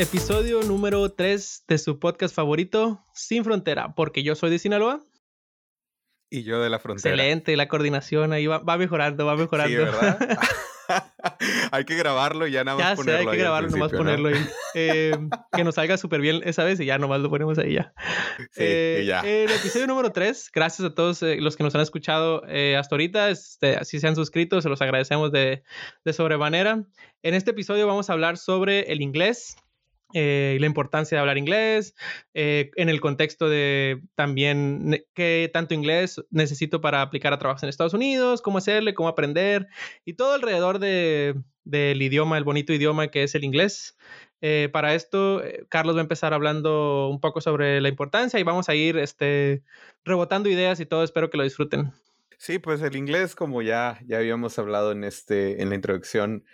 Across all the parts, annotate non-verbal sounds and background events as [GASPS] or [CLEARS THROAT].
episodio número 3 de su podcast favorito, Sin Frontera, porque yo soy de Sinaloa. Y yo de la frontera. Excelente, la coordinación ahí va, va mejorando, va mejorando. Sí, ¿verdad? [LAUGHS] [LAUGHS] hay que grabarlo y ya nada más ya ponerlo. Sé, hay que grabarlo, nomás ponerlo ahí. Eh, que nos salga súper bien esa vez y ya nomás lo ponemos ahí ya. Sí, y ya. Eh, el episodio número 3, gracias a todos eh, los que nos han escuchado hasta ahorita. Este, si se han suscrito, se los agradecemos de, de sobremanera. En este episodio vamos a hablar sobre el inglés, eh, la importancia de hablar inglés, eh, en el contexto de también qué tanto inglés necesito para aplicar a trabajos en Estados Unidos, cómo hacerle, cómo aprender y todo alrededor de, del idioma, el bonito idioma que es el inglés. Eh, para esto, Carlos va a empezar hablando un poco sobre la importancia y vamos a ir este, rebotando ideas y todo. Espero que lo disfruten. Sí, pues el inglés, como ya, ya habíamos hablado en, este, en la introducción,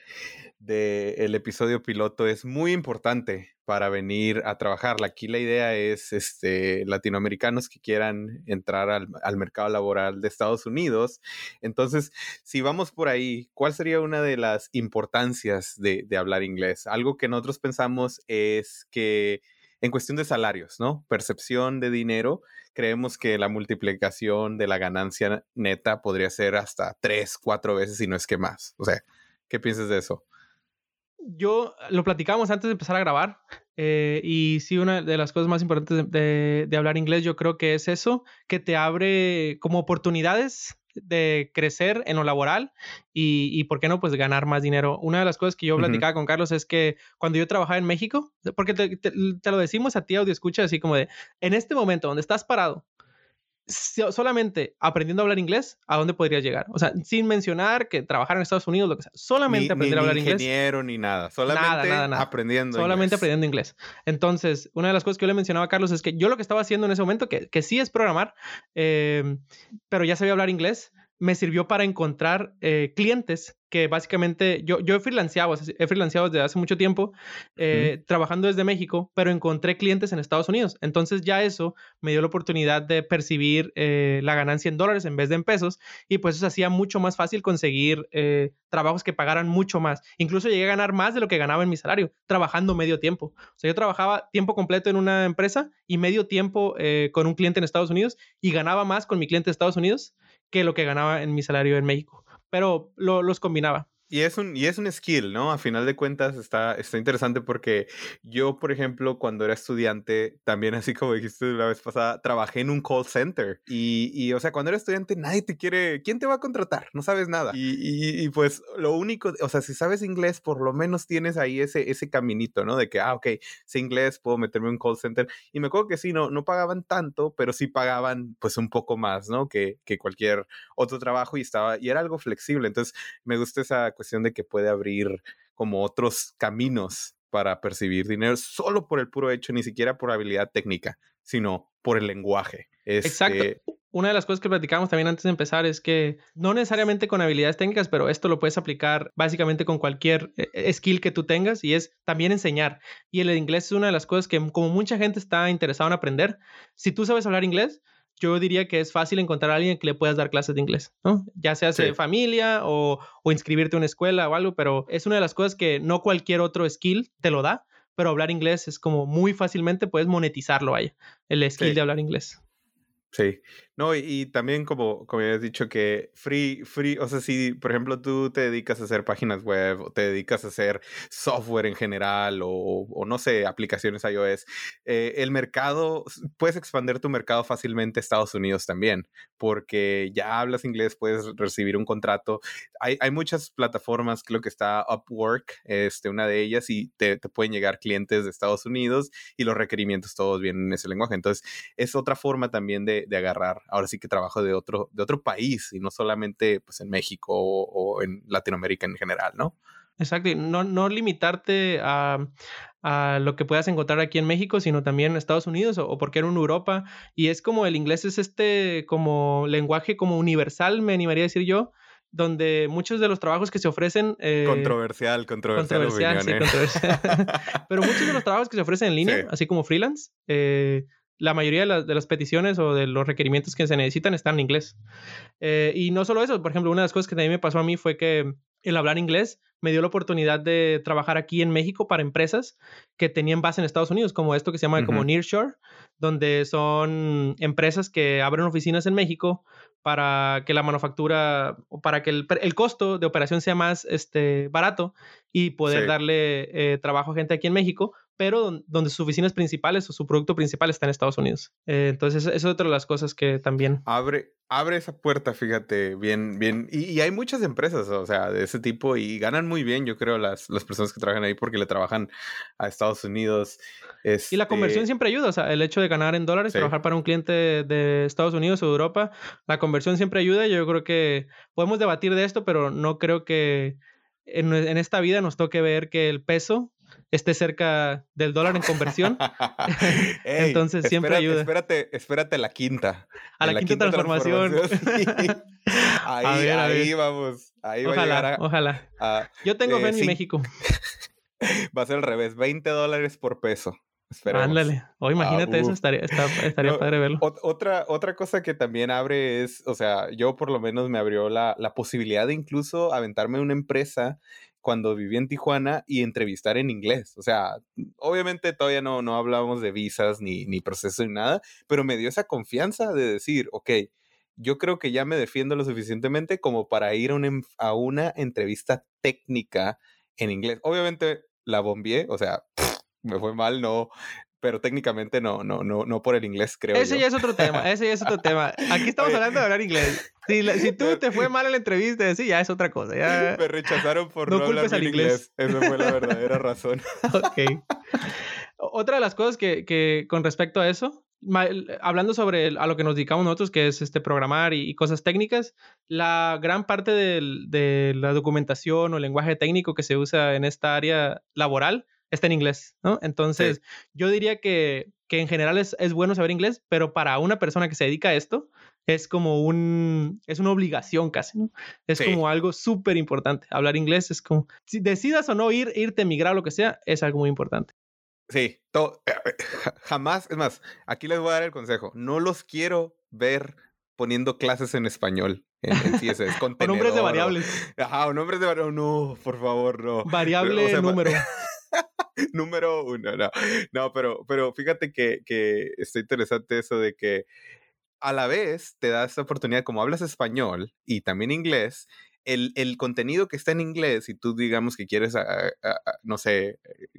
del episodio piloto es muy importante para venir a trabajar. Aquí la idea es este, latinoamericanos que quieran entrar al, mercado laboral de Estados Unidos. Entonces, si vamos por ahí, ¿cuál sería una de las importancias de, de hablar inglés? Algo que nosotros pensamos es que en cuestión de salarios, ¿no? Percepción de dinero, creemos que la multiplicación de la ganancia neta podría ser hasta tres, cuatro veces, y no es que más. O sea, ¿qué piensas de eso? yo lo platicábamos antes de empezar a grabar eh, y sí, una de las cosas más importantes de, hablar inglés yo creo que es eso, que te abre como oportunidades de crecer en lo laboral y, y, ¿por qué no? Pues ganar más dinero. Una de las cosas que yo platicaba con Carlos es que cuando yo trabajaba en México, porque te, te, lo decimos a ti, audio escucha, así como de, en este momento donde estás parado, solamente aprendiendo a hablar inglés, ¿a dónde podrías llegar? O sea, sin mencionar que trabajar en Estados Unidos, lo que sea, solamente aprender a hablar inglés. Ni ingeniero ni nada, solamente nada, nada, aprendiendo Solamente aprendiendo inglés. Entonces, una de las cosas que yo le mencionaba a Carlos es que yo lo que estaba haciendo en ese momento, que, que sí es programar, eh, pero ya sabía hablar inglés, me sirvió para encontrar eh, clientes que básicamente yo, yo he freelanceado, he freelanceado desde hace mucho tiempo, eh, trabajando desde México, pero encontré clientes en Estados Unidos. Entonces ya eso me dio la oportunidad de percibir eh, la ganancia en dólares en vez de en pesos y pues eso hacía mucho más fácil conseguir trabajos que pagaran mucho más. Incluso llegué a ganar más de lo que ganaba en mi salario, trabajando medio tiempo. O sea, yo trabajaba tiempo completo en una empresa y medio tiempo con un cliente en Estados Unidos y ganaba más con mi cliente de Estados Unidos que lo que ganaba en mi salario en México. Pero lo, los combinaba. Y es, un, y es un skill, ¿no? A final de cuentas está, está interesante porque yo, por ejemplo, cuando era estudiante, también así como dijiste la vez pasada, trabajé en un call center. Y, y o sea, cuando era estudiante, nadie te quiere, ¿quién te va a contratar? No sabes nada. Y, y, y, pues lo único, o sea, si sabes inglés, por lo menos tienes ahí ese, ese caminito, ¿no? De que, ah, ok, sé inglés, puedo meterme en un call center. Y me acuerdo que sí, no, no pagaban tanto, pero sí pagaban pues un poco más, ¿no? Que, que cualquier otro trabajo y estaba, y era algo flexible. Entonces, me gusta esa cuestión de que puede abrir como otros caminos para percibir dinero solo por el puro hecho, ni siquiera por habilidad técnica, sino por el lenguaje. Exacto. Este Una de las cosas que platicamos también antes de empezar es que no necesariamente con habilidades técnicas, pero esto lo puedes aplicar básicamente con cualquier eh, skill que tú tengas y es también enseñar. Y el inglés es una de las cosas que como mucha gente está interesada en aprender, si tú sabes hablar inglés, yo diría que es fácil encontrar a alguien que le puedas dar clases de inglés, ¿no? Ya sea de familia o, o, inscribirte a una escuela o algo, pero es una de las cosas que no cualquier otro skill te lo da, pero hablar inglés es como muy fácilmente puedes monetizarlo, vaya, el skill de hablar inglés. Sí, no, y, también como, como habías dicho que free, free, o sea, si por ejemplo tú te dedicas a hacer páginas web o te dedicas a hacer software en general o, o no sé, aplicaciones iOS, eh, el mercado, puedes expandir tu mercado fácilmente a Estados Unidos también, porque ya hablas inglés, puedes recibir un contrato. Hay, hay muchas plataformas, creo que está Upwork, este, una de ellas, y te, te pueden llegar clientes de Estados Unidos y los requerimientos todos vienen en ese lenguaje. Entonces, es otra forma también de, de agarrar ahora sí que trabajo de otro, de otro país y no solamente pues en México o, en Latinoamérica en general, ¿no? Exacto, no, no limitarte a, a, lo que puedas encontrar aquí en México, sino también en Estados Unidos o, porque era en Europa. Y es como el inglés es este como lenguaje como universal, me animaría a decir yo, donde muchos de los trabajos que se ofrecen... Eh, controversial, controversial. Controversial, sí, controversial. [LAUGHS] Pero muchos de los trabajos que se ofrecen en línea, así como freelance, eh, la mayoría de, las peticiones o de los requerimientos que se necesitan están en inglés. Eh, y no solo eso, por ejemplo, una de las cosas que también me pasó a mí fue que el hablar inglés me dio la oportunidad de trabajar aquí en México para empresas que tenían base en Estados Unidos, como esto que se llama como Nearshore, donde son empresas que abren oficinas en México para que la manufactura o para que el, el, costo de operación sea más este, barato y poder darle eh, trabajo a gente aquí en México, pero donde sus oficinas principales o su producto principal está en Estados Unidos. Eh, entonces, eso es otra de las cosas que también... Abre, abre esa puerta, fíjate, bien, bien. Y, hay muchas empresas, o sea, de ese tipo y ganan muy bien, yo creo, las, las personas que trabajan ahí porque le trabajan a Estados Unidos. Y la conversión este siempre ayuda, o sea, el hecho de ganar en dólares, trabajar para un cliente de Estados Unidos o Europa, la conversión siempre ayuda. Yo creo que podemos debatir de esto, pero no creo que en, en esta vida nos toque ver que el peso esté cerca del dólar en conversión. [LAUGHS] Entonces siempre ayuda. Espérate, espérate la quinta. A la, quinta, transformación. [LAUGHS] ahí, ahí vamos. Ahí ojalá, va a llegar ojalá. Yo tengo fe en mi México. [LAUGHS] Va a ser al revés, 20 dólares por peso. Ándale. O imagínate eso, estaría, estaría padre verlo. Otra, otra cosa que también abre es, o sea, yo por lo menos me abrió la, la posibilidad de incluso aventarme una empresa cuando viví en Tijuana y entrevistar en inglés. O sea, obviamente todavía no, no hablábamos de visas ni, ni proceso ni nada, pero me dio esa confianza de decir, ok, yo creo que ya me defiendo lo suficientemente como para ir a una, a una entrevista técnica en inglés. Obviamente la bombié, o sea, [LAUGHS] me fue mal, no, pero técnicamente no, no, no, no por el inglés, creo. Ese ya es otro tema, ese ya es otro tema. Aquí estamos hablando de hablar inglés. Si, si, tú te fue [LAUGHS] mal en la entrevista, sí, ya es otra cosa. Ya... Me rechazaron por no, hablar al inglés. Esa fue la verdadera razón. [LAUGHS] ok. Otra de las cosas que, que con respecto a eso, hablando sobre a lo que nos dedicamos nosotros, que es este programar y, cosas técnicas, la gran parte de la documentación o lenguaje técnico que se usa en esta área laboral está en inglés, ¿no? Entonces, yo diría que, que, en general es, es, bueno saber inglés, pero para una persona que se dedica a esto, es como un, es una obligación casi, ¿no? Es como algo súper importante. Hablar inglés es como, si decidas o no ir, irte, emigrar, lo que sea, es algo muy importante. Sí, todo, jamás, es más, aquí les voy a dar el consejo, no los quiero ver poniendo clases en español en, CSS. [LAUGHS] o nombres de variables. ajá, o nombres de variables, no, por favor, no. Variable número. [LAUGHS] [LAUGHS] número uno, no. No, pero, pero fíjate que, que está interesante eso de que a la vez te da esta oportunidad, como hablas español y también inglés, el, el, contenido que está en inglés y tú digamos que quieres, no sé,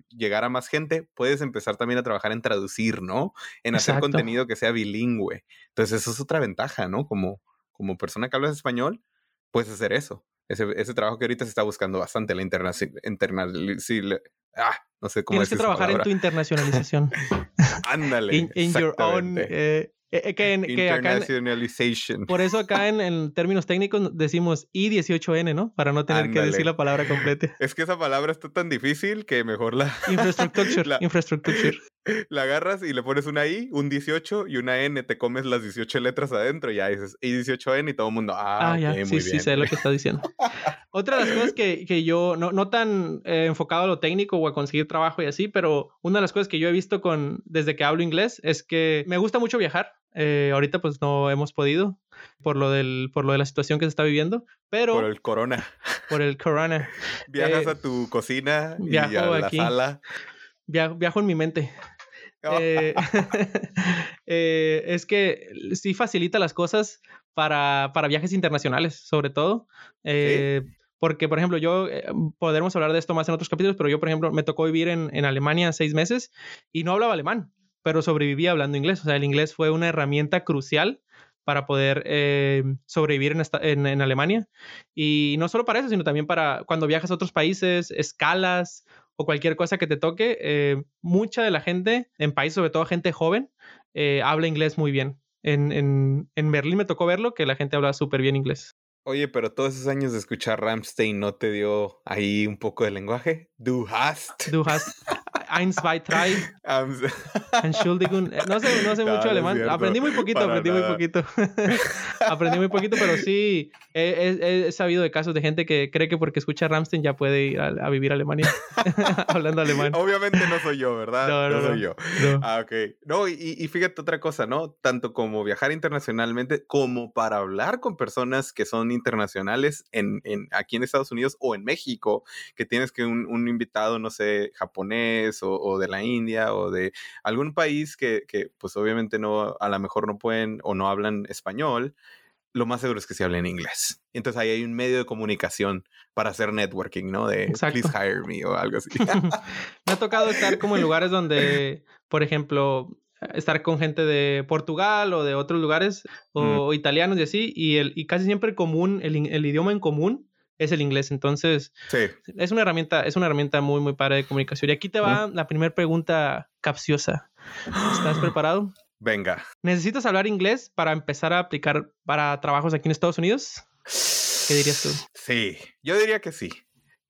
llegar a más gente, puedes empezar también a trabajar en traducir, ¿no? En hacer contenido que sea bilingüe. Entonces eso es otra ventaja, ¿no? Como, como persona que hablas español, puedes hacer eso. Ese, ese trabajo que ahorita se está buscando bastante, la internacionalización. Ah, no sé cómo Tienes que trabajar en tu internacionalización. [LAUGHS] Ándale. in, your own eh, eh, eh, que, Internationalization. por eso acá en, términos técnicos decimos I18N, ¿no? Para no tener que decir la palabra completa. Es que esa palabra está tan difícil que mejor la... Infrastructure. [LAUGHS] la, infrastructure. La agarras y le pones una I, un 18 y una N, te comes las 18 letras adentro y ya dices I18N y todo el mundo, ah, ah ya, sí, sí, sé lo que estás diciendo. [LAUGHS] Otra de las cosas que, que yo, no, no tan eh, enfocado a lo técnico o a conseguir trabajo y así, pero una de las cosas que yo he visto con, desde que hablo inglés es que me gusta mucho viajar. Eh, ahorita pues no hemos podido por lo, del, por lo de la situación que se está viviendo, pero... Por el corona. Por el corona. [LAUGHS] Viajas eh, a tu cocina y a la sala. Viajo, en mi mente. [LAUGHS] Eh, es que sí facilita las cosas para, para viajes internacionales, sobre todo. Porque, por ejemplo, yo, podremos hablar de esto más en otros capítulos, pero yo, por ejemplo, me tocó vivir en, en Alemania seis meses y no hablaba alemán pero sobreviví hablando inglés. O sea, el inglés fue una herramienta crucial para poder eh, sobrevivir en, en, Alemania. Y no solo para eso, sino también para cuando viajas a otros países, escalas o cualquier cosa que te toque. Eh, mucha de la gente en países, sobre todo gente joven, eh, habla inglés muy bien. En, en, en, Berlín me tocó verlo, que la gente habla súper bien inglés. Oye, pero todos esos años de escuchar Ramstein no te dio ahí un poco de lenguaje. Du hast. Du hast. Eins, zwei, drei. [LAUGHS] [LAUGHS] Entschuldigung. Eh, no sé, no sé mucho alemán. aprendí muy poquito, aprendí muy poquito. [LAUGHS] aprendí muy poquito, pero sí he, sabido de casos de gente que cree que porque escucha Ramstein ya puede ir a, vivir a Alemania hablando alemán. Obviamente no soy yo, ¿verdad? No, no, soy yo. Ah, ok. No, y, y fíjate otra cosa, ¿no? Tanto como viajar internacionalmente como para hablar con personas que son internacionales en, en aquí en Estados Unidos o en México, que tienes que un, un invitado, no sé, japonés o, o, de la India o de algún país que, que, pues obviamente no, a lo mejor no pueden o no hablan español, lo más seguro es que se hable en inglés. Entonces ahí hay un medio de comunicación para hacer networking, ¿no? De please hire me o algo así. [LAUGHS] me ha tocado estar como en lugares donde, por ejemplo, estar con gente de Portugal o de otros lugares o, italianos y así, y, el, y casi siempre común, el, el, idioma en común es el inglés. Entonces, es una herramienta, es una herramienta muy, muy padre de comunicación. Y aquí te va la primera pregunta capciosa. ¿Estás preparado? [GASPS] Venga. ¿Necesitas hablar inglés para empezar a aplicar para trabajos aquí en Estados Unidos? ¿Qué dirías tú? [SIGHS] Sí, yo diría que sí.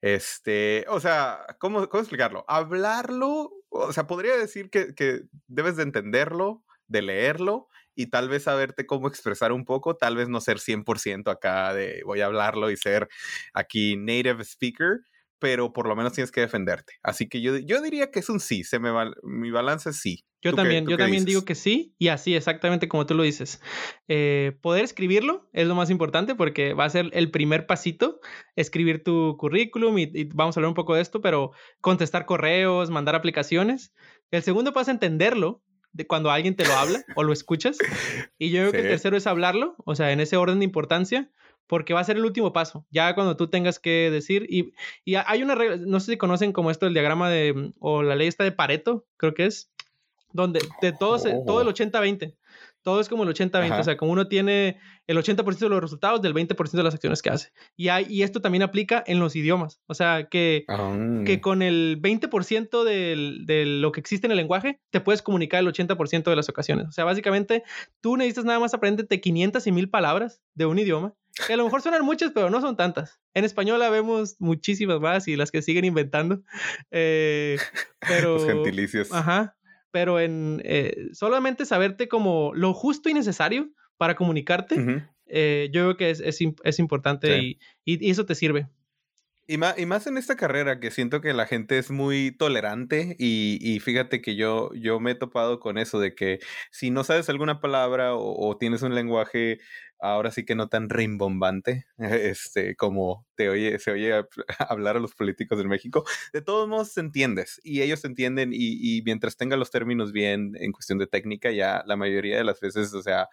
Este, o sea, ¿cómo, cómo explicarlo? Hablarlo o sea, podría decir que, que debes de entenderlo, de leerlo y tal vez saberte cómo expresar un poco, tal vez no ser 100% acá de voy a hablarlo y ser aquí native speaker, pero por lo menos tienes que defenderte. Así que yo, yo diría que es un sí, se me va, mi balance es sí. Yo también, yo también digo que sí, y así exactamente como tú lo dices. Eh, poder escribirlo es lo más importante porque va a ser el primer pasito, escribir tu currículum y, vamos a hablar un poco de esto, pero contestar correos, mandar aplicaciones. El segundo paso es entenderlo, de cuando alguien te lo habla o lo escuchas. Y yo creo que el tercero es hablarlo, o sea, en ese orden de importancia porque va a ser el último paso, ya cuando tú tengas que decir, y, y hay una regla, no sé si conocen como esto, el diagrama de, o la ley esta de Pareto, creo que es, donde de todo, todo el 80-20, todo es como el 80-20, o sea, como uno tiene el 80% de los resultados del 20% de las acciones que hace. Y, hay, y esto también aplica en los idiomas, o sea, que, que ah. con el 20% de lo que existe en el lenguaje, te puedes comunicar el 80% de las ocasiones. O sea, básicamente, tú necesitas nada más aprenderte 500 y 1000 palabras de un idioma que a lo mejor suenan muchas, pero no son tantas. En español la vemos muchísimas más y las que siguen inventando. Eh, [LAUGHS] pero, Los gentilicios. Ajá. Pero en eh, solamente saberte como lo justo y necesario para comunicarte, eh, yo creo que es, es, importante y, y, eso te sirve. Y más, y más, en esta carrera que siento que la gente es muy tolerante y, y, fíjate que yo, yo me he topado con eso de que si no sabes alguna palabra o, o tienes un lenguaje ahora sí que no tan rimbombante, [LAUGHS] este, como te oye, se oye [LAUGHS] hablar a los políticos de México, de todos modos entiendes y ellos entienden y, mientras tenga los términos bien en cuestión de técnica, ya la mayoría de las veces, o sea,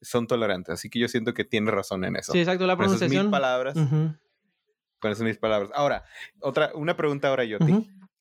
son tolerantes. Así que yo siento que tiene razón en eso. Sí, exacto, la pronunciación. Con palabras. Con esas mis palabras. Ahora, otra, una pregunta ahora yo,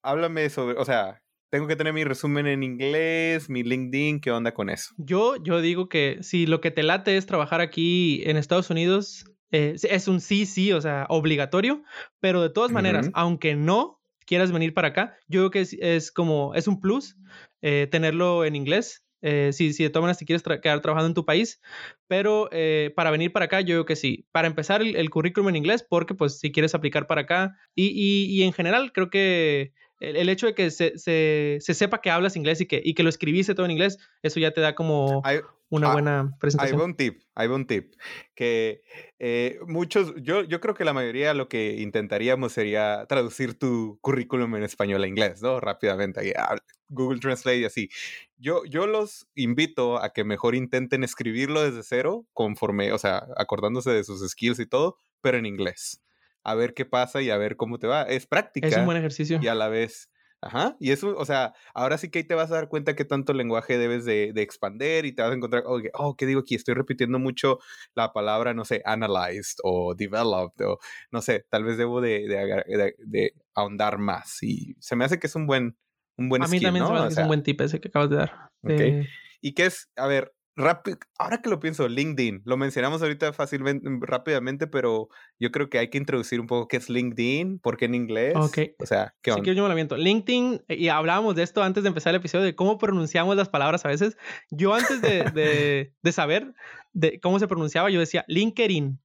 Háblame sobre, o sea, tengo que tener mi resumen en inglés, mi LinkedIn, ¿qué onda con eso? Yo, yo digo que si lo que te late es trabajar aquí en Estados Unidos, eh, es un sí, sí, o sea, obligatorio, pero de todas maneras, aunque no quieras venir para acá, yo creo que es, es como, es un plus eh, tenerlo en inglés. Eh, si, si de todas maneras te quieres quedar trabajando en tu país, pero para venir para acá, yo creo que sí. Para empezar el, currículum en inglés, porque pues si quieres aplicar para acá y, y, y en general creo que el, hecho de que se, se, se, sepa que hablas inglés y que, y que lo escribiste todo en inglés, eso ya te da como una ah, buena presentación. Hay un tip, hay un tip, que eh, muchos, yo, yo creo que la mayoría lo que intentaríamos sería traducir tu currículum en español a inglés, ¿no? Rápidamente, ah, Google Translate y así. Yo, yo los invito a que mejor intenten escribirlo desde cero, conforme, o sea, acordándose de sus skills y todo, pero en inglés a ver qué pasa y a ver cómo te va. Es práctica. Es un buen ejercicio. Y a la vez, ajá, y eso, o sea, ahora sí que ahí te vas a dar cuenta que tanto lenguaje debes de, de expander y te vas a encontrar, oh, ¿qué digo aquí? Estoy repitiendo mucho la palabra, no sé, analyzed o developed o no sé, tal vez debo de, de, de, ahondar más. Y se me hace que es un buen, un buen A mí también se me hace que es un buen tip ese que acabas de dar. Okay. ¿Y qué es? A ver, ahora que lo pienso, LinkedIn, lo mencionamos ahorita fácilmente, mm, rápidamente, pero yo creo que hay que introducir un poco qué es LinkedIn, por qué en inglés. Ok. O sea, ¿qué onda? Sí, que yo me. LinkedIn, eh, y hablábamos de esto antes de empezar el episodio, de cómo pronunciamos las palabras a veces. Yo antes de, de, [LAUGHS] de saber de cómo se pronunciaba, yo decía LinkedIn.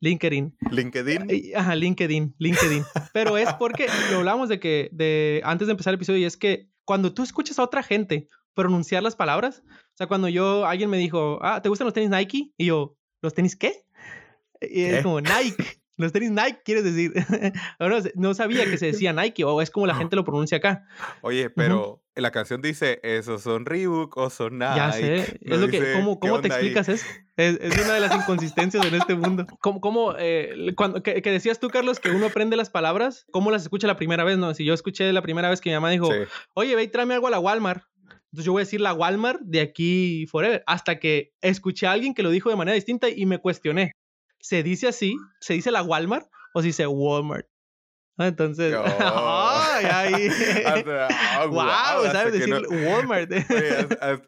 LinkedIn. LinkedIn. Ajá, LinkedIn, LinkedIn. Pero es porque lo hablamos de que, de, antes de empezar el episodio, y es que cuando tú escuchas a otra gente pronunciar las palabras, o sea, cuando yo, alguien me dijo, ah, ¿te gustan los tenis Nike? Y yo, ¿los tenis qué? Y es como Nike. Los tenis Nike, quieres decir. [LAUGHS] no, sabía que se decía Nike o es como la gente lo pronuncia acá. Oye, pero la canción dice, esos son Reebok o son Nike. Ya sé. es lo que, ¿Cómo, cómo te explicas eso? Es, es, una de las inconsistencias en este mundo. ¿Cómo, cómo eh, cuando, que, decías tú, Carlos, que uno aprende las palabras, ¿cómo las escucha la primera vez? No, si yo escuché la primera vez que mi mamá dijo, oye, ve y tráeme algo a la Walmart. Entonces yo voy a decir la Walmart de aquí forever, hasta que escuché a alguien que lo dijo de manera distinta y me cuestioné. ¿Se dice así? ¿Se dice la Walmart o se dice Walmart? Ah, entonces, [LAUGHS] ¡ay! ay. [LAUGHS] Hasta, [LAUGHS] wow, ¿sabes decir Walmart?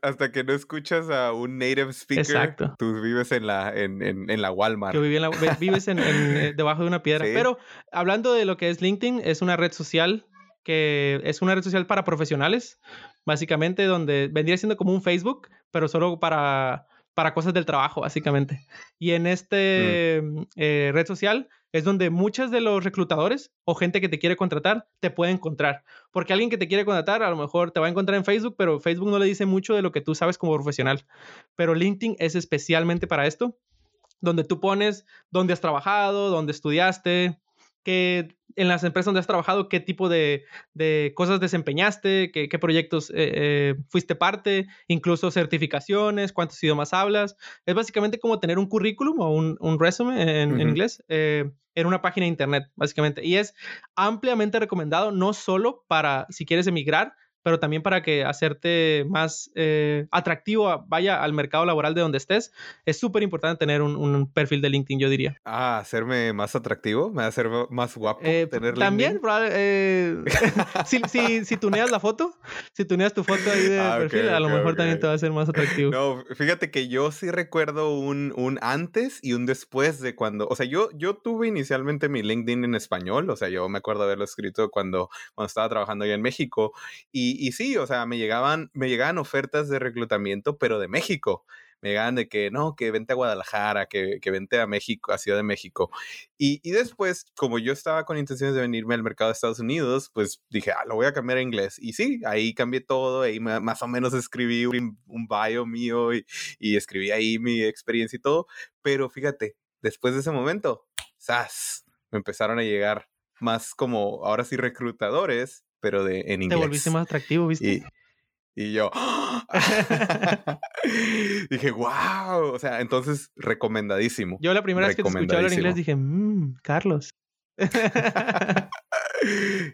hasta, que no escuchas a un native speaker, Exacto. tú vives en la, en, en, en la Walmart. Yo viví en la, vives en, eh, debajo de una piedra. Pero hablando de lo que es LinkedIn, es una red social que es una red social para profesionales, básicamente, donde vendría siendo como un Facebook, pero solo para, para cosas del trabajo, básicamente. Y en este mm. eh, red social es donde muchos de los reclutadores o gente que te quiere contratar te puede encontrar. Porque alguien que te quiere contratar a lo mejor te va a encontrar en Facebook, pero Facebook no le dice mucho de lo que tú sabes como profesional. Pero LinkedIn es especialmente para esto, donde tú pones dónde has trabajado, dónde estudiaste, qué en las empresas donde has trabajado, qué tipo de, cosas desempeñaste, qué, proyectos eh, eh, fuiste parte, incluso certificaciones, cuántos idiomas hablas. Es básicamente como tener un currículum o un, un resume en, inglés eh, en una página de internet, básicamente. Y es ampliamente recomendado, no solo para si quieres emigrar, pero también para que hacerte más eh, atractivo, vaya al mercado laboral de donde estés, es súper importante tener un, perfil de LinkedIn, yo diría. Ah, hacerme más atractivo, me va a hacer más guapo eh, tener También, eh, [LAUGHS] si, si, si, tuneas la foto, si tuneas tu foto ahí de ah, perfil, a lo mejor también te va a hacer más atractivo. No, fíjate que yo sí recuerdo un, un antes y un después de cuando, o sea, yo, yo tuve inicialmente mi LinkedIn en español, o sea, yo me acuerdo haberlo escrito cuando, cuando estaba trabajando allá en México y y, sí, o sea, me llegaban, me llegaban ofertas de reclutamiento, pero de México. Me llegaban de que no, que vente a Guadalajara, que, que vente a México, a Ciudad de México. Y, y, después, como yo estaba con intenciones de venirme al mercado de Estados Unidos, pues dije, ah, lo voy a cambiar a inglés. Y sí, ahí cambié todo, ahí más o menos escribí un, un bio mío y, y escribí ahí mi experiencia y todo. Pero fíjate, después de ese momento, ¡zas! Me empezaron a llegar más como ahora sí reclutadores pero de, en inglés. Te volviste más atractivo, ¿viste? Y, yo [LAUGHS] [LAUGHS] dije, wow, o sea, entonces recomendadísimo. Yo la primera vez que te escuché hablar inglés dije, mmm, Carlos. [LAUGHS]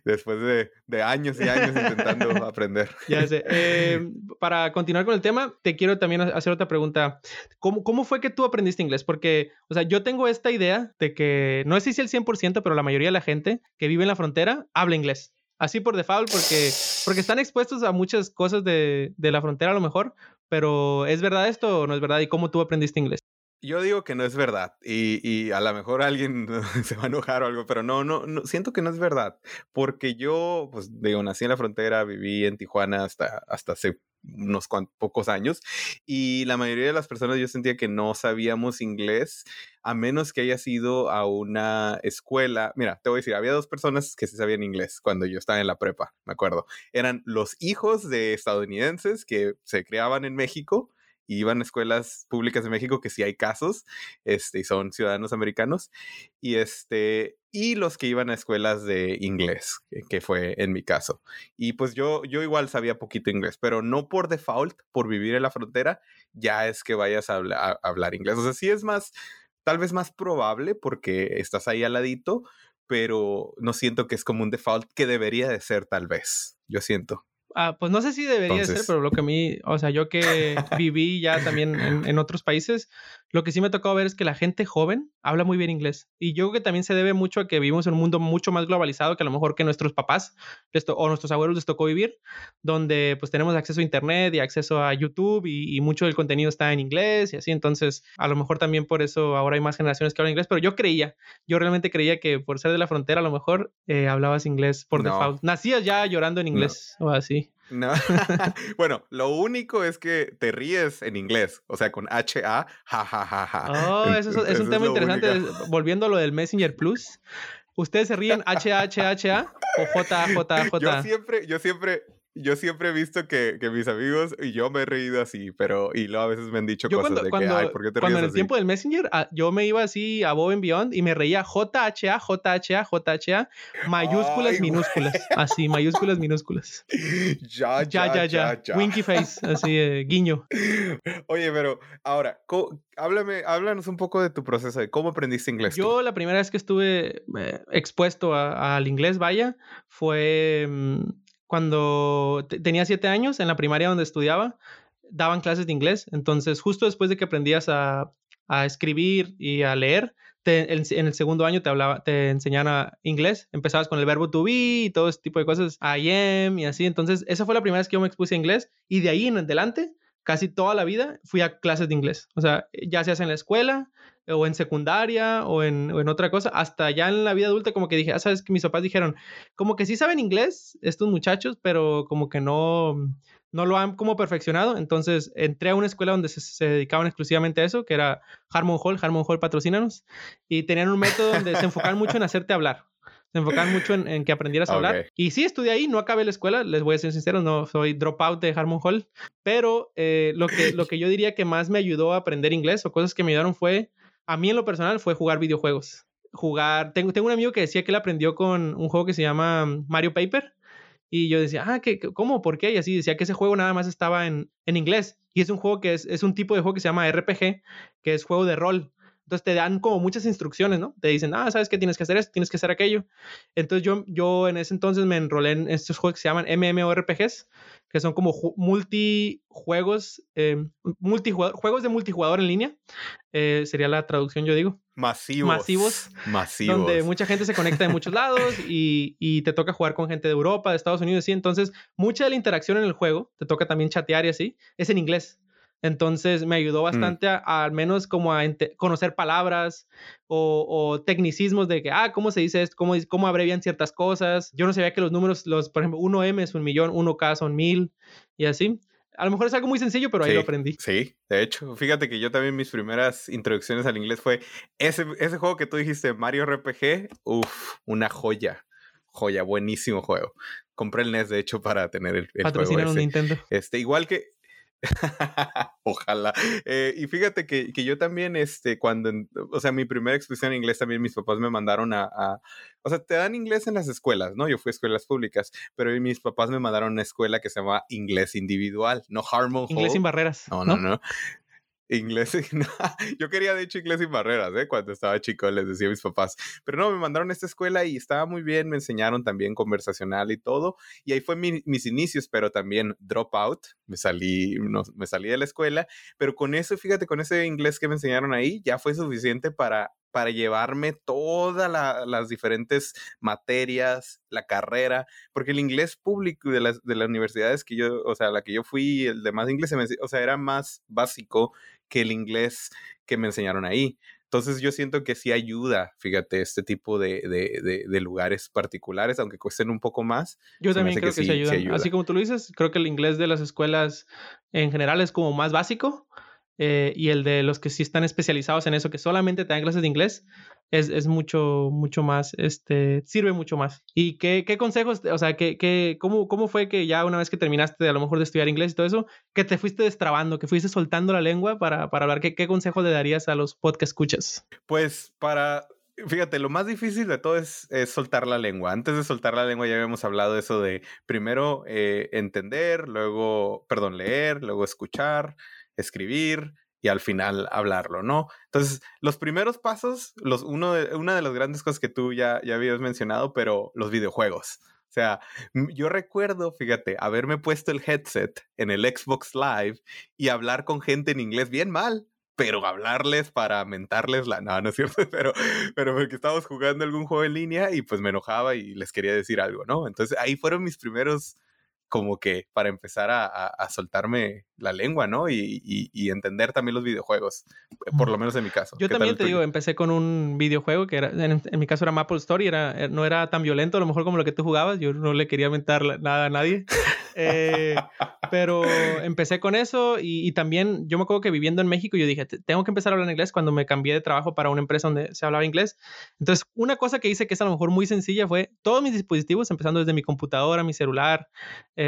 Después de, de, años y años intentando aprender. Ya sé. Eh, para continuar con el tema, te quiero también hacer otra pregunta. ¿Cómo, ¿Cómo, fue que tú aprendiste inglés? Porque, o sea, yo tengo esta idea de que, no sé si el 100%, pero la mayoría de la gente que vive en la frontera habla inglés así por default, porque, porque están expuestos a muchas cosas de, de la frontera a lo mejor, pero ¿es verdad esto o no es verdad? ¿Y cómo tú aprendiste inglés? Yo digo que no es verdad y, y, a lo mejor alguien [LAUGHS] se va a enojar o algo, pero no, no, no, siento que no es verdad, porque yo, pues digo, nací en la frontera, viví en Tijuana hasta, hasta hace unos pocos años y la mayoría de las personas yo sentía que no sabíamos inglés a menos que haya sido a una escuela. Mira, te voy a decir, había dos personas que sí sabían inglés cuando yo estaba en la prepa, me acuerdo. Eran los hijos de estadounidenses que se criaban en México iban a escuelas públicas de México, que sí hay casos, este, y son ciudadanos americanos, y este, y los que iban a escuelas de inglés, que, fue en mi caso. Y pues yo, yo igual sabía poquito inglés, pero no por default, por vivir en la frontera, ya es que vayas a, a hablar inglés. O sea, sí es más, tal vez más probable porque estás ahí al ladito, pero no siento que es como un default que debería de ser tal vez. Yo siento. Ah, pues no sé si debería ser, pero lo que a mí, o sea, yo que viví ya también en, en, otros países, lo que sí me tocó ver es que la gente joven habla muy bien inglés. Y yo creo que también se debe mucho a que vivimos en un mundo mucho más globalizado que a lo mejor que nuestros papás o nuestros abuelos les tocó vivir, donde pues tenemos acceso a Internet y acceso a YouTube y, mucho del contenido está en inglés y así. Entonces, a lo mejor también por eso ahora hay más generaciones que hablan inglés, pero yo creía, yo realmente creía que por ser de la frontera a lo mejor eh, hablabas inglés por default. Nacías ya llorando en inglés o así. No. [LAUGHS] bueno, lo único es que te ríes en inglés, o sea, con H-A, ja, ja, ja, ja. Oh, eso es, un tema interesante. Volviendo a lo del Messenger Plus. ¿Ustedes se ríen H-H-H-A o J-J-J? [LAUGHS] Yo siempre, yo siempre, yo siempre he visto que, que, mis amigos y yo me he reído así, pero y luego a veces me han dicho cosas de que, ay, ¿por qué te Cuando en el tiempo del Messenger, ah, yo me iba así a Bob Beyond y me reía JHA, JHA, JHA, mayúsculas, minúsculas, así, mayúsculas, minúsculas. Ya, ya, ya, ya. ya, Winky face, así, eh, guiño. Oye, pero ahora, háblame, háblanos un poco de tu proceso, de cómo aprendiste inglés. Yo la primera vez que estuve eh, expuesto al inglés, vaya, fue mm, cuando tenía siete años, en la primaria donde estudiaba, daban clases de inglés. Entonces, justo después de que aprendías a, escribir y a leer, en, el segundo año te, hablaba, te inglés. Empezabas con el verbo to be y todo ese tipo de cosas, I am y así. Entonces, esa fue la primera vez que yo me expuse a inglés. Y de ahí en adelante, casi toda la vida fui a clases de inglés. O sea, ya sea en la escuela o en secundaria o en, otra cosa, hasta ya en la vida adulta como que dije, ah, sabes que mis papás dijeron, como que sí saben inglés estos muchachos, pero como que no, no lo han como perfeccionado. Entonces entré a una escuela donde se, dedicaban exclusivamente a eso, que era Harmon Hall, Harmon Hall patrocínanos, y tenían un método donde se enfocaban mucho en hacerte hablar. Se enfocaban mucho en, que aprendieras a hablar. Y sí, estudié ahí, no acabé la escuela, les voy a ser sincero, no soy dropout de Harmon Hall, pero eh, lo, que, lo que yo diría que más me ayudó a aprender inglés o cosas que me ayudaron fue a mí en lo personal fue jugar videojuegos. Jugar, tengo, tengo un amigo que decía que él aprendió con un juego que se llama Mario Paper. Y yo decía, ah, ¿qué, ¿cómo? ¿Por qué? Y así decía que ese juego nada más estaba en, en inglés. Y es un juego que es, es un tipo de juego que se llama RPG, que es juego de rol. Entonces te dan como muchas instrucciones, ¿no? Te dicen, ah, ¿sabes qué? Tienes que hacer esto, tienes que hacer aquello. Entonces yo, yo en ese entonces me enrolé en estos juegos que se llaman MMORPGs, que son como multijuegos, eh, juegos de multijugador en línea, eh, sería la traducción, yo digo. Masivos. Masivos. Masivos. Donde mucha gente se conecta de muchos [LAUGHS] lados y, y, te toca jugar con gente de Europa, de Estados Unidos, y entonces mucha de la interacción en el juego, te toca también chatear y así, es en inglés. Entonces me ayudó mm. bastante a, al menos como a conocer palabras o, tecnicismos de que, ah, ¿cómo se dice esto? ¿Cómo, ¿Cómo abrevian ciertas cosas? Yo no sabía que los números, los, por ejemplo, 1M es un millón, 1K son mil y así. A lo mejor es algo muy sencillo, pero ahí lo aprendí. Sí, de hecho, fíjate que yo también mis primeras introducciones al inglés fue ese, ese juego que tú dijiste, Mario RPG, uff, una joya, joya, buenísimo juego. Compré el NES, de hecho, para tener el, el juego ese. Nintendo. Este, igual que, [LAUGHS] Ojalá. Eh, y fíjate que, que, yo también, este, cuando, o sea, mi primera exposición en inglés también mis papás me mandaron a, a, o sea, te dan inglés en las escuelas, ¿no? Yo fui a escuelas públicas, pero mis papás me mandaron a una escuela que se llama inglés individual, no Harmon Inglés sin barreras. No, no, no. Inglés, [LAUGHS] yo quería de hecho inglés sin barreras, ¿eh? Cuando estaba chico les decía a mis papás, pero no, me mandaron a esta escuela y estaba muy bien, me enseñaron también conversacional y todo, y ahí fue mis inicios, pero también drop out, me salí, no, me salí de la escuela, pero con eso, fíjate, con ese inglés que me enseñaron ahí, ya fue suficiente para para llevarme todas las diferentes materias, la carrera, porque el inglés público de las, de las universidades que yo, o sea, la que yo fui, el de más inglés, o sea, era más básico que el inglés que me enseñaron ahí. Entonces yo siento que sí ayuda, fíjate, este tipo de, de, de, lugares particulares, aunque cuesten un poco más. Yo también creo que, sí, ayuda. Así como tú lo dices, creo que el inglés de las escuelas en general es como más básico eh, y el de los que sí están especializados en eso, que solamente te dan clases de inglés, es, es mucho, mucho más, este, sirve mucho más. ¿Y qué, qué consejos, o sea, qué, qué, cómo, cómo fue que ya una vez que terminaste a lo mejor de estudiar inglés y todo eso, que te fuiste destrabando, que fuiste soltando la lengua para, para hablar? ¿Qué, ¿Qué consejo le darías a los podcast escuchas? Pues para Fíjate, lo más difícil de todo es, soltar la lengua. Antes de soltar la lengua ya habíamos hablado de eso de primero eh, entender, luego, perdón, leer, luego escuchar, escribir y al final hablarlo, ¿no? Entonces, los primeros pasos, los, uno de, una de las grandes cosas que tú ya, ya habías mencionado, pero los videojuegos. O sea, yo recuerdo, fíjate, haberme puesto el headset en el Xbox Live y hablar con gente en inglés bien mal, pero hablarles para mentarles la... No, no es cierto, [LAUGHS] pero, pero porque estábamos jugando algún juego en línea y pues me enojaba y les quería decir algo, ¿no? Entonces ahí fueron mis primeros como que para empezar a, a, soltarme la lengua, ¿no? Y, y, entender también los videojuegos, por lo menos en mi caso. Yo también te digo, empecé con un videojuego que era, en, mi caso era Maple Story, era, eh, no era tan violento, a lo mejor como lo que tú jugabas, yo no le quería mentar nada a nadie. [LAUGHS] Eh, pero empecé con eso y, y, también yo me acuerdo que viviendo en México yo dije, tengo que empezar a hablar inglés cuando me cambié de trabajo para una empresa donde se hablaba inglés. Entonces, una cosa que hice que es a lo mejor muy sencilla fue todos mis dispositivos, empezando desde mi computadora, mi celular, eh,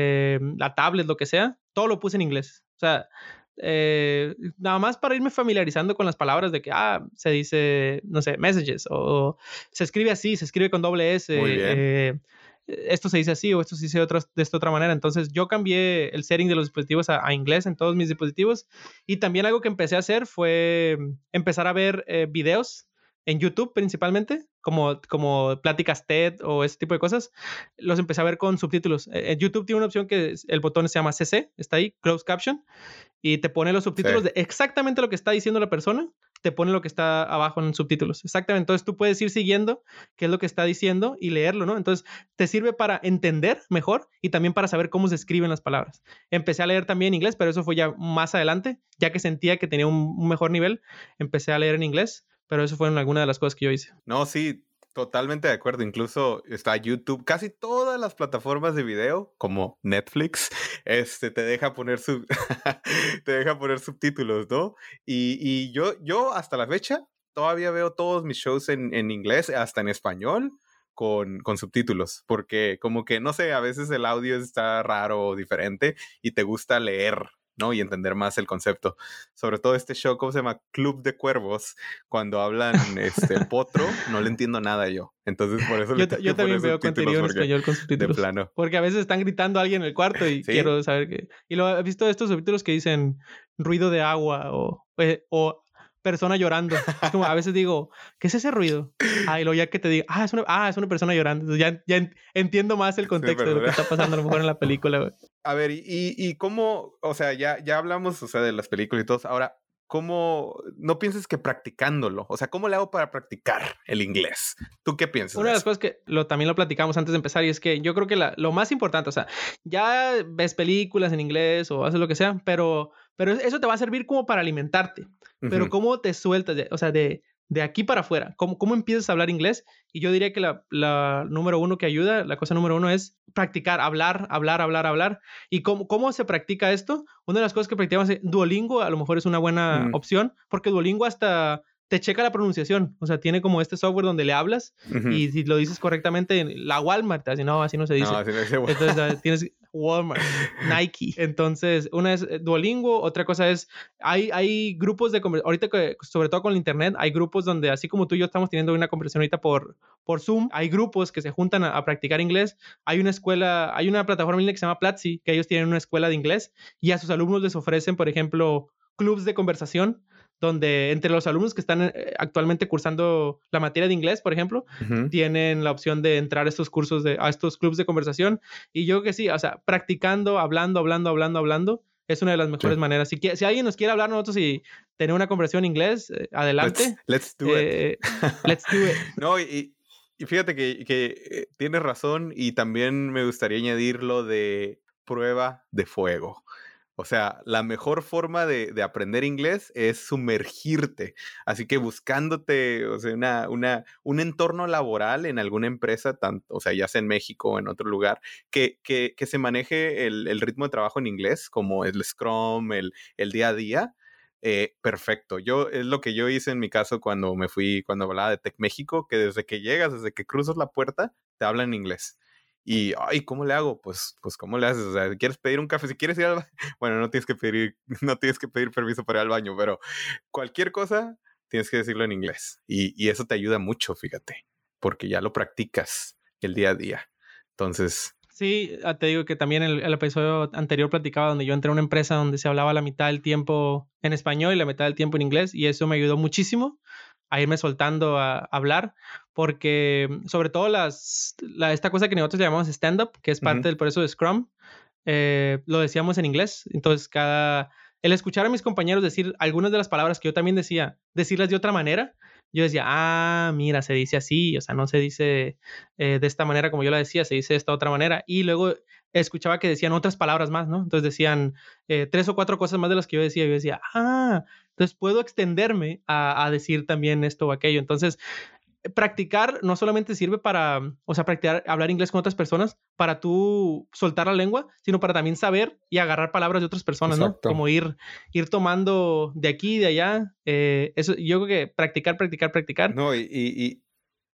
la tablet, lo que sea, todo lo puse en inglés. O sea, eh, nada más para irme familiarizando con las palabras de que, ah, se dice, no sé, messages, o, se escribe así, se escribe con doble S. Eh, esto se dice así o esto se dice de, de esta otra manera. Entonces yo cambié el setting de los dispositivos a, inglés en todos mis dispositivos y también algo que empecé a hacer fue empezar a ver videos en YouTube principalmente, como, como pláticas TED o ese tipo de cosas, los empecé a ver con subtítulos. En YouTube tiene una opción que el botón se llama CC, está ahí, Closed Caption, y te pone los subtítulos de exactamente lo que está diciendo la persona, te pone lo que está abajo en subtítulos. Exactamente. Entonces tú puedes ir siguiendo qué es lo que está diciendo y leerlo, ¿no? Entonces te sirve para entender mejor y también para saber cómo se escriben las palabras. Empecé a leer también en inglés, pero eso fue ya más adelante, ya que sentía que tenía un mejor nivel, empecé a leer en inglés pero eso fueron algunas de las cosas que yo hice. No, sí, totalmente de acuerdo. Incluso está YouTube, casi todas las plataformas de video, como Netflix, [LAUGHS] este, te deja poner sub [LAUGHS] te deja poner subtítulos, ¿no? Y, y, yo, yo hasta la fecha todavía veo todos mis shows en, en inglés, hasta en español. Con, con, subtítulos, porque como que, no sé, a veces el audio está raro o diferente y te gusta leer ¿no? Y entender más el concepto. Sobre todo este show, ¿cómo se llama? Club de Cuervos. Cuando hablan este [LAUGHS] potro, no le entiendo nada yo. Entonces, por eso Yo, yo también veo contenido en español con subtítulos. De plano. Porque a veces están gritando a alguien en el cuarto y quiero saber qué. Y lo he visto estos subtítulos que dicen ruido de agua o, eh, o persona llorando. como a veces digo, ¿qué es ese ruido? Ah, y luego ya que te digo, ah, es una, ah, es una persona llorando. ya, ya entiendo más el contexto de lo que está pasando a lo mejor en la película. A ver, y, y cómo, o sea, ya, ya hablamos, o sea, de las películas y todo. Ahora, ¿cómo no piensas que practicándolo? O sea, ¿cómo le hago para practicar el inglés? ¿Tú qué piensas? Una de, las cosas que lo, también lo platicamos antes de empezar y es que yo creo que la, lo más importante, o sea, ya ves películas en inglés o haces lo que sea, pero, pero eso te va a servir como para alimentarte. Pero ¿cómo te sueltas? o sea, de, de aquí para afuera, ¿cómo, ¿cómo empiezas a hablar inglés? Y yo diría que la, la, número uno que ayuda, la cosa número uno es practicar, hablar, hablar, hablar, hablar. ¿Y cómo, cómo se practica esto? Una de las cosas que practicamos es Duolingo, a lo mejor es una buena mm. opción, porque Duolingo hasta te checa la pronunciación. O sea, tiene como este software donde le hablas y si lo dices correctamente, la Walmart, así no, así no se dice. No, así no dice Entonces ah, tienes Walmart, [LAUGHS] Nike. Entonces, una es eh, Duolingo, otra cosa es, hay, hay grupos de conversación, ahorita que, sobre todo con el Internet, hay grupos donde, así como tú y yo estamos teniendo una conversación ahorita por, por Zoom, hay grupos que se juntan a, practicar inglés. Hay una escuela, hay una plataforma que se llama Platzi, que ellos tienen una escuela de inglés y a sus alumnos les ofrecen, por ejemplo, clubs de conversación donde entre los alumnos que están eh, actualmente cursando la materia de inglés, por ejemplo, tienen la opción de entrar a estos cursos, de, a estos clubes de conversación. Y yo que sí, o sea, practicando, hablando, hablando, hablando, hablando, es una de las mejores maneras. Si, si alguien nos quiere hablar nosotros y tener una conversación en inglés, eh, adelante. Let's, do it. Eh, [LAUGHS] let's do it. no, y, y fíjate que, que tienes razón y también me gustaría añadir lo de prueba de fuego. O sea, la mejor forma de, aprender inglés es sumergirte. Así que buscándote, o sea, una, una, un entorno laboral en alguna empresa, tanto, o sea, ya sea en México o en otro lugar, que, que, que se maneje el, el, ritmo de trabajo en inglés, como el Scrum, el, el día a día. Eh, perfecto. Yo es lo que yo hice en mi caso cuando me fui, cuando hablaba de Tech México, que desde que llegas, desde que cruzas la puerta, te hablan inglés. Y, ay, ¿cómo le hago? Pues, pues, ¿cómo le haces? O sea, ¿quieres pedir un café? Si quieres ir al baño, [LAUGHS] bueno, no tienes que pedir, [LAUGHS] no tienes que pedir permiso para ir al baño, pero cualquier cosa tienes que decirlo en inglés. Y, y eso te ayuda mucho, fíjate, porque ya lo practicas el día a día. Entonces, Sí, ah, te digo que también el, el, episodio anterior platicaba donde yo entré a una empresa donde se hablaba la mitad del tiempo en español y la mitad del tiempo en inglés y eso me ayudó muchísimo a irme soltando a, hablar, porque mm, sobre todo las, esta cosa que nosotros llamamos stand-up, que es parte del proceso de Scrum, eh, lo decíamos en inglés. Entonces, cada, el escuchar a mis compañeros decir algunas de las palabras que yo también decía, decirlas de otra manera, yo decía, ah, mira, se dice así, o sea, no se dice eh, de esta manera como yo la decía, se dice de esta otra manera. Y luego escuchaba que decían otras palabras más, ¿no? Entonces decían eh, tres o cuatro cosas más de las que yo decía. Yo decía, ah, entonces puedo extenderme a, a decir también esto o aquello. Entonces, practicar no solamente sirve para, o sea, practicar hablar inglés con otras personas para tú soltar la lengua, sino para también saber y agarrar palabras de otras personas, ¿no? Como ir, ir tomando de aquí y de allá. Eh, eso, yo creo que practicar, practicar, practicar. No, y, y,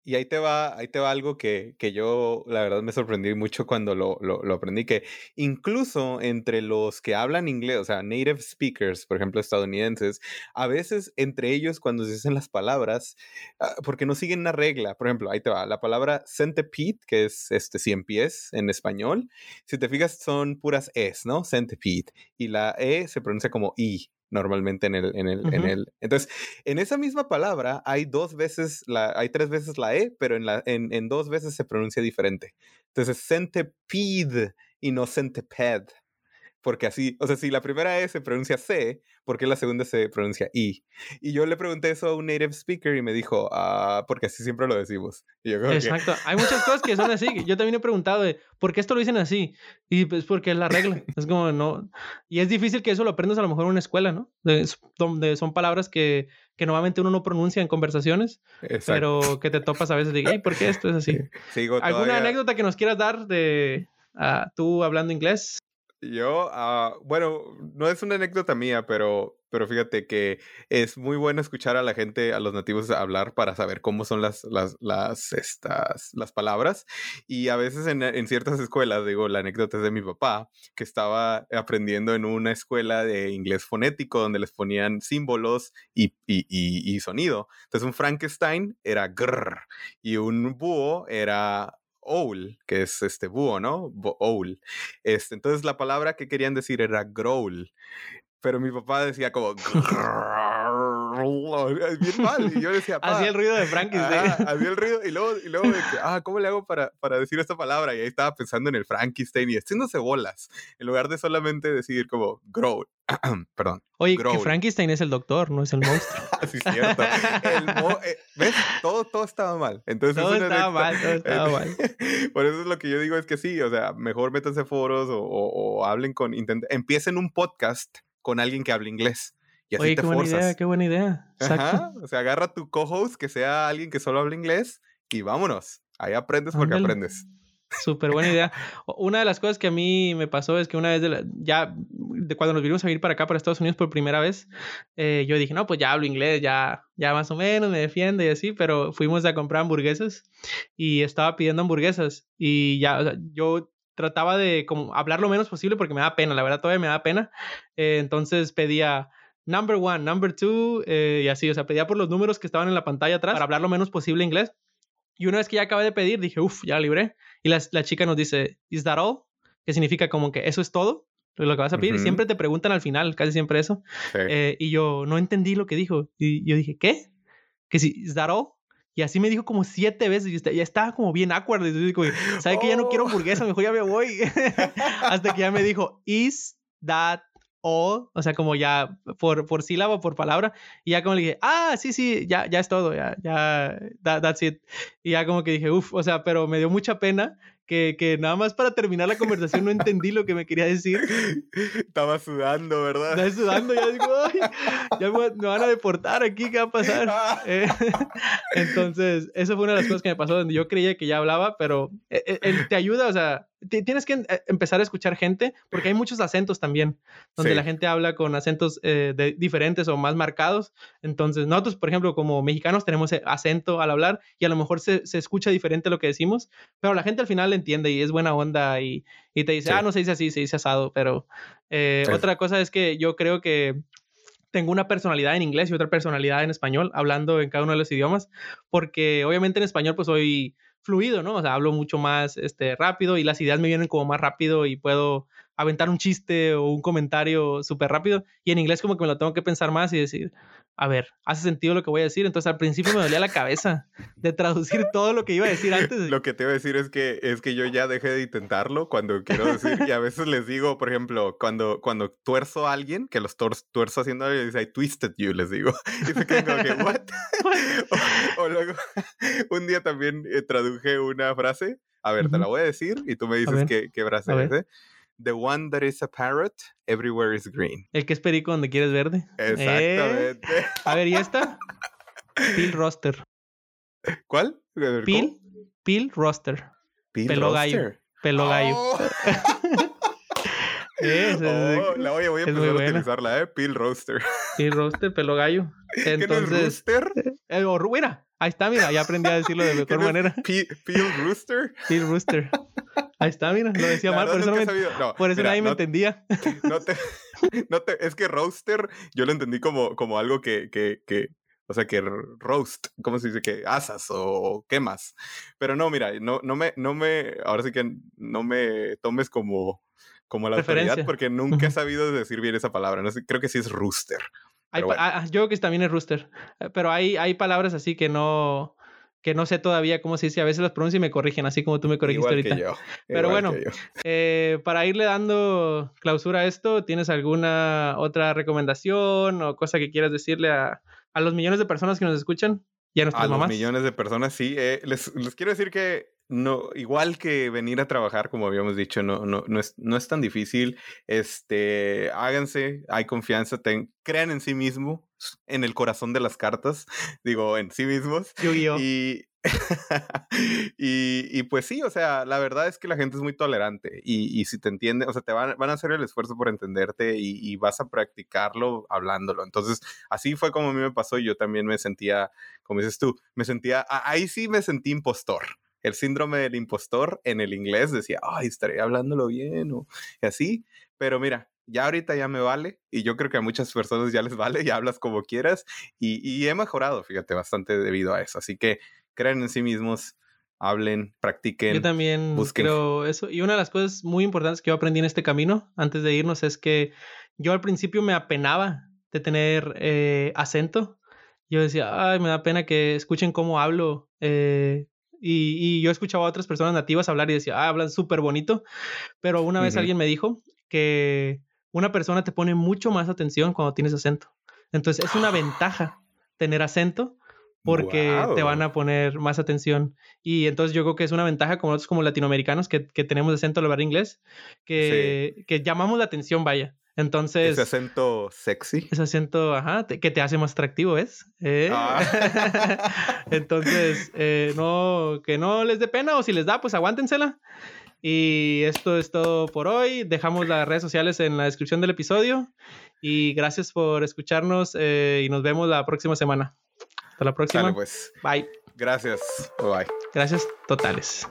y ahí te va, ahí te va algo que, que yo, la verdad, me sorprendí mucho cuando lo, lo, lo, aprendí, que incluso entre los que hablan inglés, o sea, native speakers, por ejemplo, estadounidenses, a veces entre ellos cuando se dicen las palabras, ah, porque no siguen una regla, por ejemplo, ahí te va, la palabra centipede, que es este cien pies en español, si te fijas son puras es, ¿no? Centipede, y la e se pronuncia como i, normalmente en el, en el, en el. Entonces, en esa misma palabra hay dos veces, la, hay tres veces la E, pero en, la, en, en dos veces se pronuncia diferente. Entonces, centipede y no centipede porque así, o sea, si la primera E se pronuncia C, ¿por qué la segunda se pronuncia I? Y yo le pregunté eso a un native speaker y me dijo, ah, porque así siempre lo decimos. Exacto, hay muchas cosas que son así. Yo también he preguntado de, ¿por qué esto lo dicen así? Y pues porque es la regla. Es como, no. Y es difícil que eso lo aprendas a lo mejor en una escuela, ¿no? donde son palabras que, que normalmente uno no pronuncia en conversaciones, pero que te topas a veces de, ¿por qué esto es así? [LAUGHS] ¿Alguna anécdota que nos quieras dar de uh, tú hablando inglés? Yo, uh, bueno, no es una anécdota mía, pero, pero fíjate que es muy bueno escuchar a la gente, a los nativos hablar para saber cómo son las, las, estas, las palabras. Y a veces en, en ciertas escuelas, digo, la anécdota es de mi papá, que estaba aprendiendo en una escuela de inglés fonético donde les ponían símbolos y, y, y, sonido. Entonces un Frankenstein era grrr y un búho era owl, que es este búho, ¿no? owl. Este, entonces la palabra que querían decir era growl. Pero mi papá decía como [LAUGHS] bien mal. Y yo decía, [LAUGHS] hacía el ruido de Frankenstein. hacía el ruido y luego, y luego de que, ah, ¿cómo le hago para, para decir esta palabra? Y ahí estaba pensando en el Frankenstein y haciéndose bolas, en lugar de solamente decir como growl. [CLEARS THROAT] Perdón. Oye, que Frankenstein es el doctor, no es el monstruo. [LAUGHS] sí, cierto. Eh, ¿Ves? Todo, todo estaba mal. Entonces, todo [LAUGHS] estaba mal, todo estaba mal. Por eso es lo que yo digo es que sí, o sea, mejor métanse foros o, o, o hablen con, empiecen un podcast con alguien que hable inglés. Y así Oye, te qué buena idea, qué buena idea. Ajá. O sea, agarra tu co-host que sea alguien que solo hable inglés y vámonos. Ahí aprendes porque Ándale. aprendes. Súper buena idea. Una de las cosas que a mí me pasó es que una vez, de la, ya de cuando nos vinimos a vivir para acá, para Estados Unidos por primera vez, eh, yo dije, no, pues ya hablo inglés, ya, ya más o menos me defiendo y así, pero fuimos a comprar hamburguesas y estaba pidiendo hamburguesas y ya, o sea, yo trataba de como hablar lo menos posible porque me da pena, la verdad todavía me da pena. Eh, entonces pedía number one, number two, eh, y así, o sea, pedía por los números que estaban en la pantalla atrás para hablar lo menos posible inglés. Y una vez que ya acabé de pedir, dije, uff, ya libré. Y la, la, chica nos dice, ¿is that all? Que significa como que eso es todo, lo que vas a pedir. Uh -huh. Siempre te preguntan al final, casi siempre eso. Sí. Eh, y yo no entendí lo que dijo. Y yo dije, ¿qué? Que si, ¿is that all? Y así me dijo como siete veces. Y ya estaba como bien awkward. Y yo digo, ¿sabe oh. que ya no quiero [LAUGHS] hamburguesa? Mejor ya me voy. [LAUGHS] Hasta que ya me dijo, ¿is that all? O sea, como ya por, por sílaba, por palabra. Y ya como le dije, ah, sí, sí, ya, ya es todo. Ya, ya, that, that's it. Y ya como que dije, uff, o sea, pero me dio mucha pena que, que, nada más para terminar la conversación no entendí lo que me quería decir. Estaba sudando, ¿verdad? Estaba sudando, ya digo, ay, ya me, me, van a deportar aquí, ¿qué va a pasar? Eh, entonces, eso fue una de las cosas que me pasó, donde yo creía que ya hablaba, pero él, eh, eh, te ayuda, o sea, tienes que eh, empezar a escuchar gente, porque hay muchos acentos también, donde sí. la gente habla con acentos eh, de, diferentes o más marcados. Entonces, nosotros, por ejemplo, como mexicanos, tenemos acento al hablar y a lo mejor se, se escucha diferente lo que decimos, pero la gente al final entiende y es buena onda y, y te dice, sí. ah, no se dice así, se dice asado. Pero eh, sí. otra cosa es que yo creo que tengo una personalidad en inglés y otra personalidad en español, hablando en cada uno de los idiomas, porque obviamente en español pues soy fluido, ¿no? O sea, hablo mucho más este, rápido y las ideas me vienen como más rápido y puedo aventar un chiste o un comentario súper rápido. Y en inglés como que me lo tengo que pensar más y decir, a ver, hace sentido lo que voy a decir. Entonces al principio me dolía la cabeza de traducir [LAUGHS] todo lo que iba a decir antes. Lo que te iba a decir es que, es que yo ya dejé de intentarlo cuando quiero decir, y a veces les digo, por ejemplo, cuando, cuando tuerzo a alguien, que los tuerzo haciendo algo, dice, I twisted you, les digo. [LAUGHS] Y se quedan como que, what? [LAUGHS] o, luego, un día también eh, traduje una frase, a ver, te la voy a decir, y tú me dices qué, qué frase es, ¿eh? The one that is a parrot, everywhere is green. El que es perico donde quieres verde. Exactamente. Eh, [LAUGHS] a ver, ¿y esta? Peel Roster. ¿Cuál? Peel, Peel Roster. Peel Pelo gallo. Pelo gallo. Oh. [LAUGHS] Es, oh, la voy, voy a empezar a utilizarla, ¿eh? Peel roaster. Peel Roster, pelo gallo. [LAUGHS] ¿Qué no es Entonces, rooster? eh, mira, ahí está, mira, ya aprendí a decirlo de ¿Qué mejor manera. pe- Peel rooster. Peel Rooster. Ahí está, mira, lo decía [LAUGHS] mal, por eso, no me, no, por eso mira, nadie me entendía. [LAUGHS] no te, [LAUGHS] no te, es que roaster, yo lo entendí como, como algo que, que, que, o sea, que roast, ¿cómo se dice? Que asas o quemas. Pero no, mira, no, no me, no me, ahora sí que no me tomes como, como la autoridad porque nunca he sabido decir bien esa palabra. No sé, creo que sí es rooster. Hay bueno. ah, ah, yo creo que también es Rooster. Eh, Pero hay, hay palabras así que no, que no sé todavía cómo se dice. A veces las pronuncio y me corrigen, así como tú me corregiste Igual ahorita. que yo. Pero igual bueno, yo. [LAUGHS] Eh, para irle dando clausura a esto, ¿tienes alguna otra recomendación o cosa que quieras decirle a, a los millones de personas que nos escuchan y a nuestras A los mamás? millones de personas, sí. eh, les, les quiero decir que no, igual que venir a trabajar, como habíamos dicho, no, no, no, es, no es tan difícil. Este, háganse, hay confianza, ten- crean en sí mismo, en el corazón de las cartas, [LAUGHS] digo, en sí mismos. Yu-Gi-Oh. Y, [LAUGHS] y, y pues sí, o sea, la verdad es que la gente es muy tolerante y, y si te entienden, o sea, te van, van a hacer el esfuerzo por entenderte y, y vas a practicarlo hablándolo. Entonces, así fue como a mí me pasó. Yo también me sentía, como dices tú, me sentía, ahí sí me sentí impostor. El síndrome del impostor en el inglés decía, ay, estaré hablándolo bien o y así. Pero mira, ya ahorita ya me vale y yo creo que a muchas personas ya les vale y hablas como quieras y, y he mejorado, fíjate, bastante debido a eso. Así que crean en sí mismos, hablen, practiquen. Yo también busquen. creo eso. Y una de las cosas muy importantes que yo aprendí en este camino, antes de irnos, es que yo al principio me apenaba de tener eh, acento. Yo decía, ay, me da pena que escuchen cómo hablo. eh, y, y yo escuchaba a otras personas nativas hablar y decía, ah, hablan súper bonito. Pero una vez alguien me dijo que una persona te pone mucho más atención cuando tienes acento. Entonces es una ventaja [GASPS] tener acento porque te van a poner más atención. Y entonces yo creo que es una ventaja como nosotros como latinoamericanos que, que tenemos acento al hablar inglés, que, que llamamos la atención, vaya. Entonces, Ese acento sexy. ese acento, ajá, te- que te hace más atractivo, ¿ves? ¿Eh? Ah. [LAUGHS] Entonces, eh, no, que no les dé pena o si les da, pues aguántensela. Y esto es todo por hoy. Dejamos las redes sociales en la descripción del episodio. Y gracias por escucharnos eh, y nos vemos la próxima semana. Hasta la próxima. Sale pues. Bye. Gracias. Bye. Gracias totales.